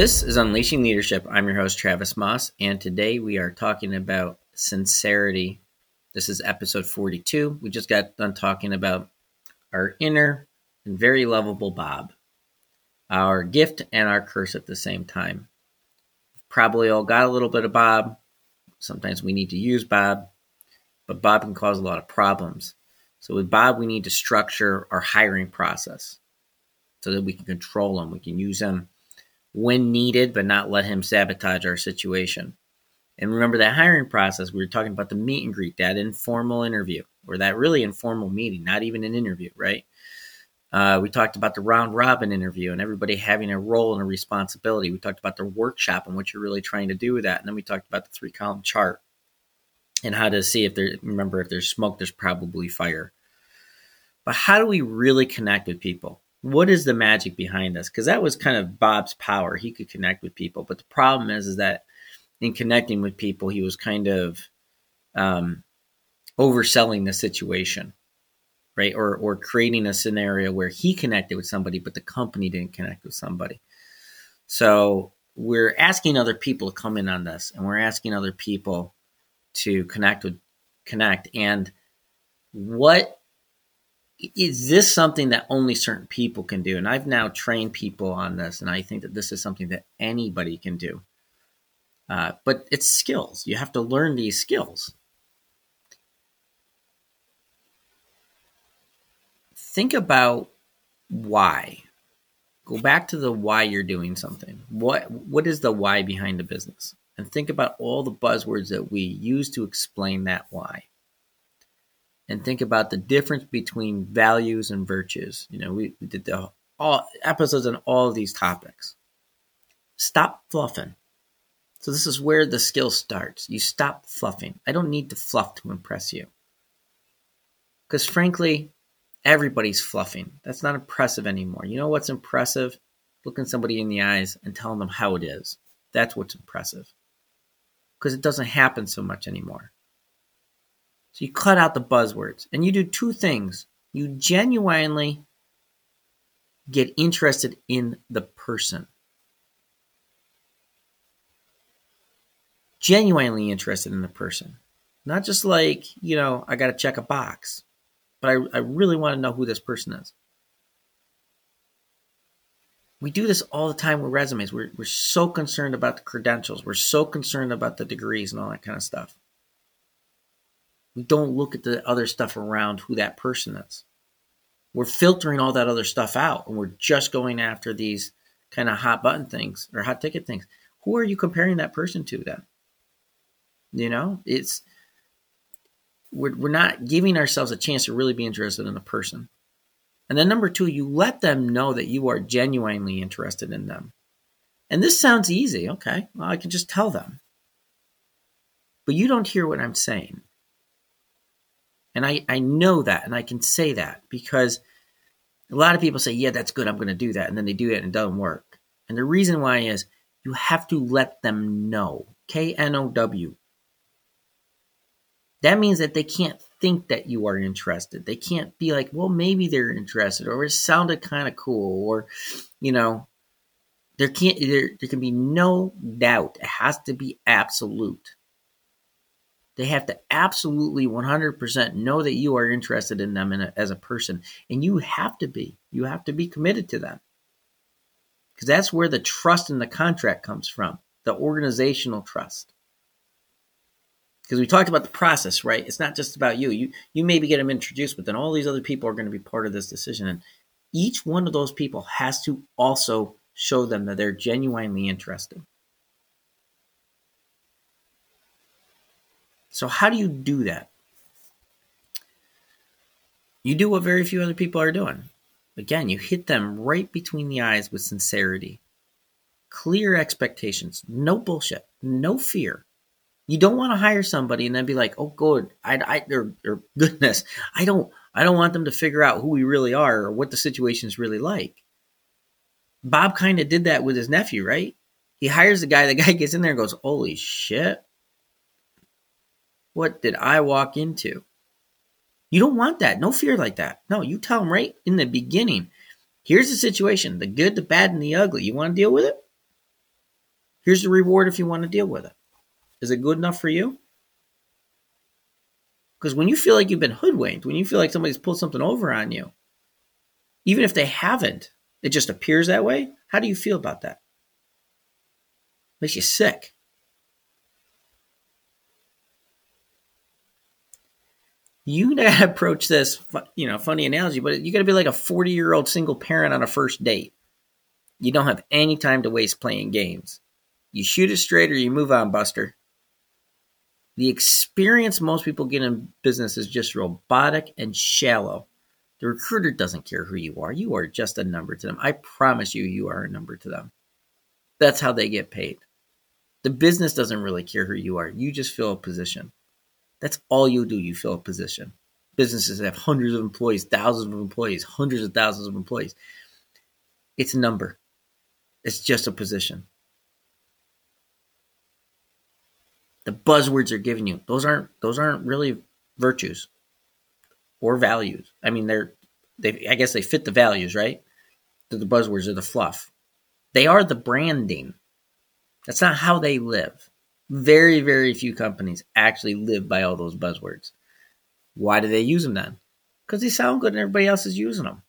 This is Unleashing Leadership. I'm your host, Travis Maus, and today we are talking about sincerity. This is episode 42. We just got done talking about our inner and very lovable Bob, our gift and our curse at the same time. Probably all got a little bit of Bob. Sometimes we need to use Bob, but Bob can cause a lot of problems. So with Bob, we need to structure our hiring process so that we can control him. We can use him when needed, but not let him sabotage our situation. And remember that hiring process, we were talking about the meet and greet, that informal interview, or that really informal meeting, not even an interview, right? Uh, we talked about the round robin interview and everybody having a role and a responsibility. We talked about the workshop and what you're really trying to do with that. And then we talked about the three column chart and how to see if there, remember, if there's smoke, there's probably fire. But how do we really connect with people? What is the magic behind this? Because that was kind of Bob's power. He could connect with people. But the problem is, is that in connecting with people, he was kind of um, overselling the situation right? Or or creating a scenario where he connected with somebody, but the company didn't connect with somebody. So we're asking other people to come in on this, and we're asking other people to connect with connect. And what is this something that only certain people can do? And I've now trained people on this, and I think that this is something that anybody can do. Uh, but it's skills. You have to learn these skills. think about why. Go back to the why you're doing something. What what is the why behind the business? And think about all the buzzwords that we use to explain that why. And think about the difference between values and virtues. You know, we, we did the all episodes on all of these topics. Stop fluffing. So this is where the skill starts. You stop fluffing. I don't need to fluff to impress you. Because frankly, Everybody's fluffing. That's not impressive anymore. You know what's impressive? Looking somebody in the eyes and telling them how it is. That's what's impressive. Because it doesn't happen so much anymore. So you cut out the buzzwords and you do two things. You genuinely get interested in the person. Genuinely interested in the person. Not just like, you know, I got to check a box but I, I really want to know who this person is. We do this all the time with resumes. We're, we're so concerned about the credentials. We're so concerned about the degrees and all that kind of stuff. We don't look at the other stuff around who that person is. We're filtering all that other stuff out and we're just going after these kind of hot button things or hot ticket things. Who are you comparing that person to then? You know, it's we're, we're not giving ourselves a chance to really be interested in a person. And then number two, you let them know that you are genuinely interested in them. And this sounds easy. Okay, well, I can just tell them. But you don't hear what I'm saying. And I, I know that and I can say that because a lot of people say, yeah, that's good. I'm going to do that. And then they do it and it doesn't work. And the reason why is you have to let them know. K N O W that means that they can't think that you are interested. They can't be like, well, maybe they're interested, or it sounded kind of cool, or you know, there can't there, there can be no doubt. It has to be absolute. They have to absolutely 100% know that you are interested in them in a, as a person, and you have to be. You have to be committed to them because that's where the trust in the contract comes from, the organizational trust because we talked about the process, right? It's not just about you. You you maybe get them introduced, but then all these other people are going to be part of this decision, and each one of those people has to also show them that they're genuinely interested. So how do you do that? You do what very few other people are doing. Again, you hit them right between the eyes with sincerity. Clear expectations, no bullshit, no fear. You don't want to hire somebody and then be like, "Oh, good, I, I, or, or goodness, I don't, I don't want them to figure out who we really are or what the situation is really like." Bob kind of did that with his nephew, right? He hires the guy. The guy gets in there and goes, "Holy shit, what did I walk into?" You don't want that. No fear like that. No, you tell them right in the beginning. Here's the situation: the good, the bad, and the ugly. You want to deal with it? Here's the reward if you want to deal with it. Is it good enough for you? Because when you feel like you've been hoodwinked, when you feel like somebody's pulled something over on you, even if they haven't, it just appears that way. How do you feel about that? Makes you sick. You gotta approach this, you know, funny analogy, but you gotta be like a 40 year old single parent on a first date. You don't have any time to waste playing games. You shoot it straight or you move on, Buster. The experience most people get in business is just robotic and shallow. The recruiter doesn't care who you are. You are just a number to them. I promise you, you are a number to them. That's how they get paid. The business doesn't really care who you are. You just fill a position. That's all you do. You fill a position. Businesses have hundreds of employees, thousands of employees, hundreds of thousands of employees. It's a number. It's just a position. The buzzwords are giving you those aren't those aren't really virtues or values. I mean, they're they. I guess they fit the values, right? The buzzwords are the fluff. They are the branding. That's not how they live. Very, very few companies actually live by all those buzzwords. Why do they use them then? Because they sound good and everybody else is using them.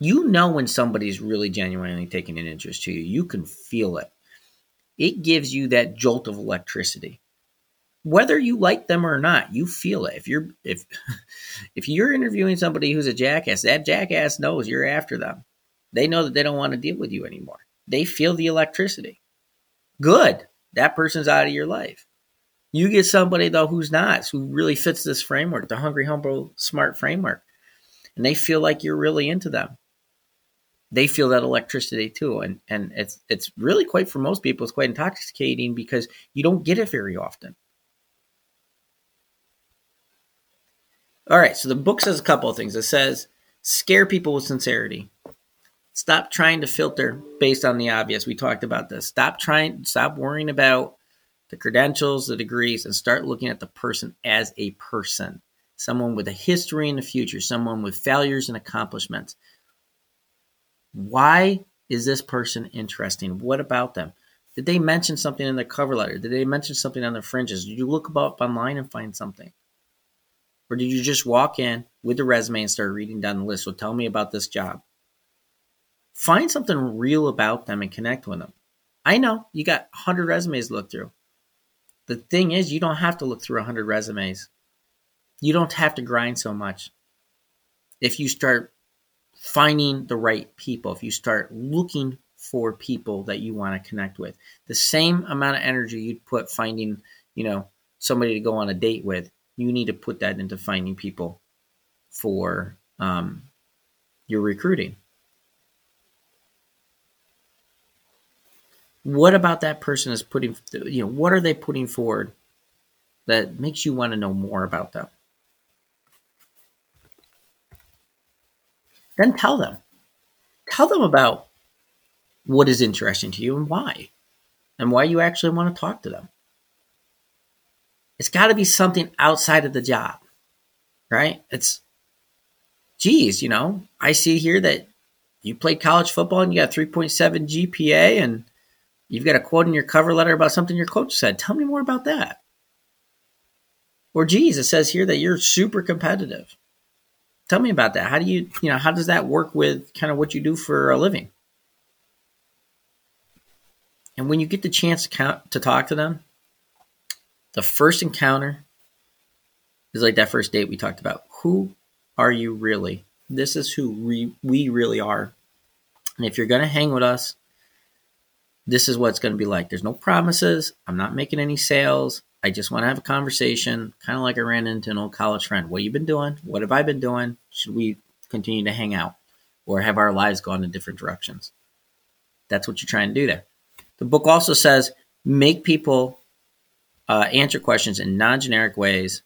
You know when somebody's really genuinely taking an interest to you. You can feel it. It gives you that jolt of electricity whether you like them or not, you feel it. If you're if if you're interviewing somebody who's a jackass, that jackass knows you're after them. They know that they don't want to deal with you anymore. They feel the electricity. Good. That person's out of your life. You get somebody though who's not, who really fits this framework, the hungry, humble, smart framework, and they feel like you're really into them. They feel that electricity too, and and it's it's really quite for most people, it's quite intoxicating because you don't get it very often. All right, so the book says a couple of things. It says scare people with sincerity. Stop trying to filter based on the obvious. We talked about this. Stop trying stop worrying about the credentials, the degrees and start looking at the person as a person. Someone with a history in the future, someone with failures and accomplishments. Why is this person interesting? What about them? Did they mention something in their cover letter? Did they mention something on their fringes? Did you look up online and find something? Or did you just walk in with the resume and start reading down the list? So tell me about this job. Find something real about them and connect with them. I know you got 100 resumes to look through. The thing is, you don't have to look through 100 resumes. You don't have to grind so much. If you start finding the right people, if you start looking for people that you want to connect with, the same amount of energy you'd put finding, you know, somebody to go on a date with, you need to put that into finding people for um, your recruiting. What about that person is putting, you know, what are they putting forward that makes you want to know more about them? Then tell them. Tell them about what is interesting to you and why, and why you actually want to talk to them. It's got to be something outside of the job, right? It's, geez, you know, I see here that you played college football and you got 3.7 GPA and you've got a quote in your cover letter about something your coach said. Tell me more about that. Or, geez, it says here that you're super competitive. Tell me about that. How do you, you know, how does that work with kind of what you do for a living? And when you get the chance to, count, to talk to them, the first encounter is like that first date we talked about. Who are you really? This is who we, we really are. And if you're going to hang with us, this is what it's going to be like. There's no promises. I'm not making any sales. I just want to have a conversation, kind of like I ran into an old college friend. What you been doing? What have I been doing? Should we continue to hang out or have our lives gone in different directions? That's what you're trying to do there. The book also says make people uh, answer questions in non-generic ways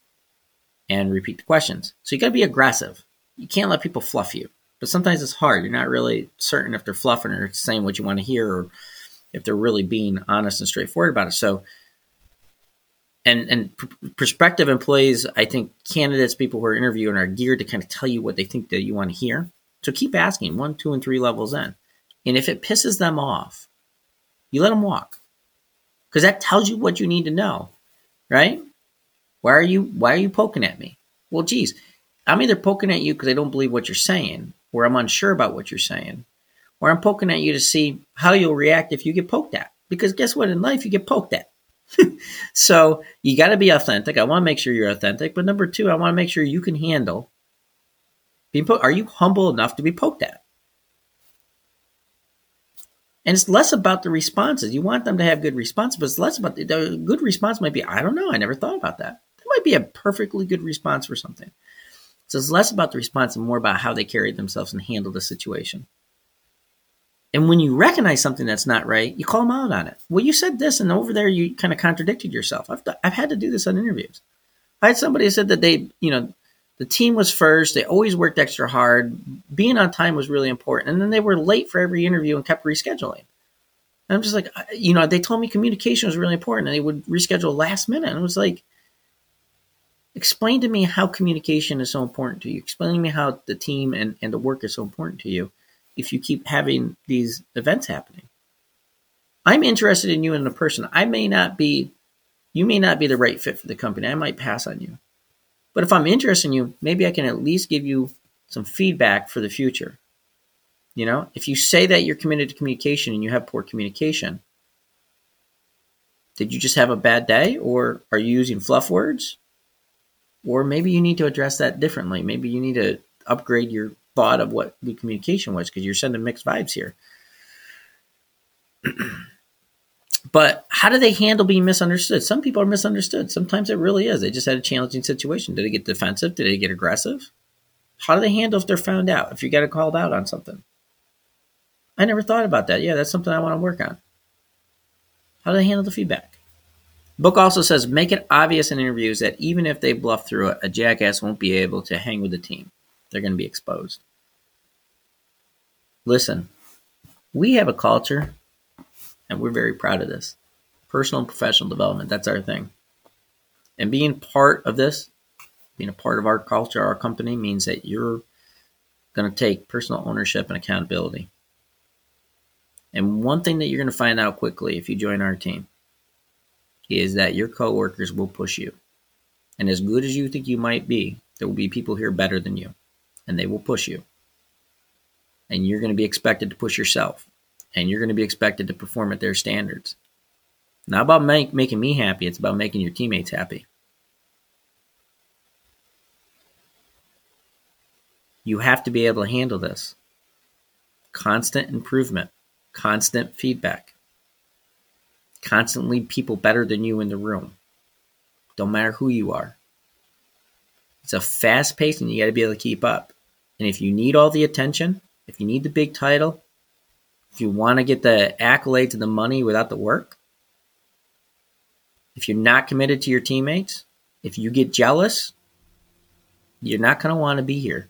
and repeat the questions. So you got to be aggressive. You can't let people fluff you. But sometimes it's hard. You're not really certain if they're fluffing or saying what you want to hear, or if they're really being honest and straightforward about it. So, and and pr- prospective employees, I think candidates, people who are interviewing, are geared to kind of tell you what they think that you want to hear. So keep asking one, two, and three levels in. And if it pisses them off, you let them walk. Because that tells you what you need to know, right? Why are you why are you poking at me? Well, geez, I'm either poking at you because I don't believe what you're saying, or I'm unsure about what you're saying, or I'm poking at you to see how you'll react if you get poked at. Because guess what? In life, you get poked at. so you got to be authentic. I want to make sure you're authentic. But number two, I want to make sure you can handle being poked. Are you humble enough to be poked at? And it's less about the responses. You want them to have good responses, but it's less about the, the good response might be, I don't know, I never thought about that. That might be a perfectly good response for something. So it's less about the response and more about how they carry themselves and handle the situation. And when you recognize something that's not right, you call them out on it. Well, you said this, and over there you kind of contradicted yourself. I've, I've had to do this on interviews. I had somebody said that they, you know, the team was first. They always worked extra hard. Being on time was really important. And then they were late for every interview and kept rescheduling. And I'm just like, you know, they told me communication was really important and they would reschedule last minute. And it was like, explain to me how communication is so important to you. Explain to me how the team and, and the work is so important to you if you keep having these events happening. I'm interested in you as a person. I may not be, you may not be the right fit for the company. I might pass on you. But if I'm interested in you, maybe I can at least give you some feedback for the future. You know, if you say that you're committed to communication and you have poor communication, did you just have a bad day or are you using fluff words? Or maybe you need to address that differently. Maybe you need to upgrade your thought of what good communication was because you're sending mixed vibes here. But how do they handle being misunderstood? Some people are misunderstood. Sometimes it really is. They just had a challenging situation. Did they get defensive? Did they get aggressive? How do they handle if they're found out? If you get called out on something? I never thought about that. Yeah, that's something I want to work on. How do they handle the feedback? book also says make it obvious in interviews that even if they bluff through it, a jackass won't be able to hang with the team. They're going to be exposed. Listen, we have a culture and we're very proud of this. Personal and professional development, that's our thing. And being part of this, being a part of our culture, our company, means that you're going to take personal ownership and accountability. And one thing that you're going to find out quickly if you join our team is that your coworkers will push you. And as good as you think you might be, there will be people here better than you, and they will push you. And you're going to be expected to push yourself and you're going to be expected to perform at their standards. Not about make, making me happy, it's about making your teammates happy. You have to be able to handle this. Constant improvement, constant feedback, constantly people better than you in the room. Don't matter who you are. It's a fast pace and you got to be able to keep up. And if you need all the attention, if you need the big title, if you want to get the accolades and the money without the work, if you're not committed to your teammates, if you get jealous, you're not going to want to be here.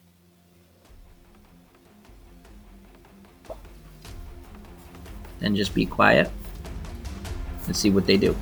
Then just be quiet and see what they do.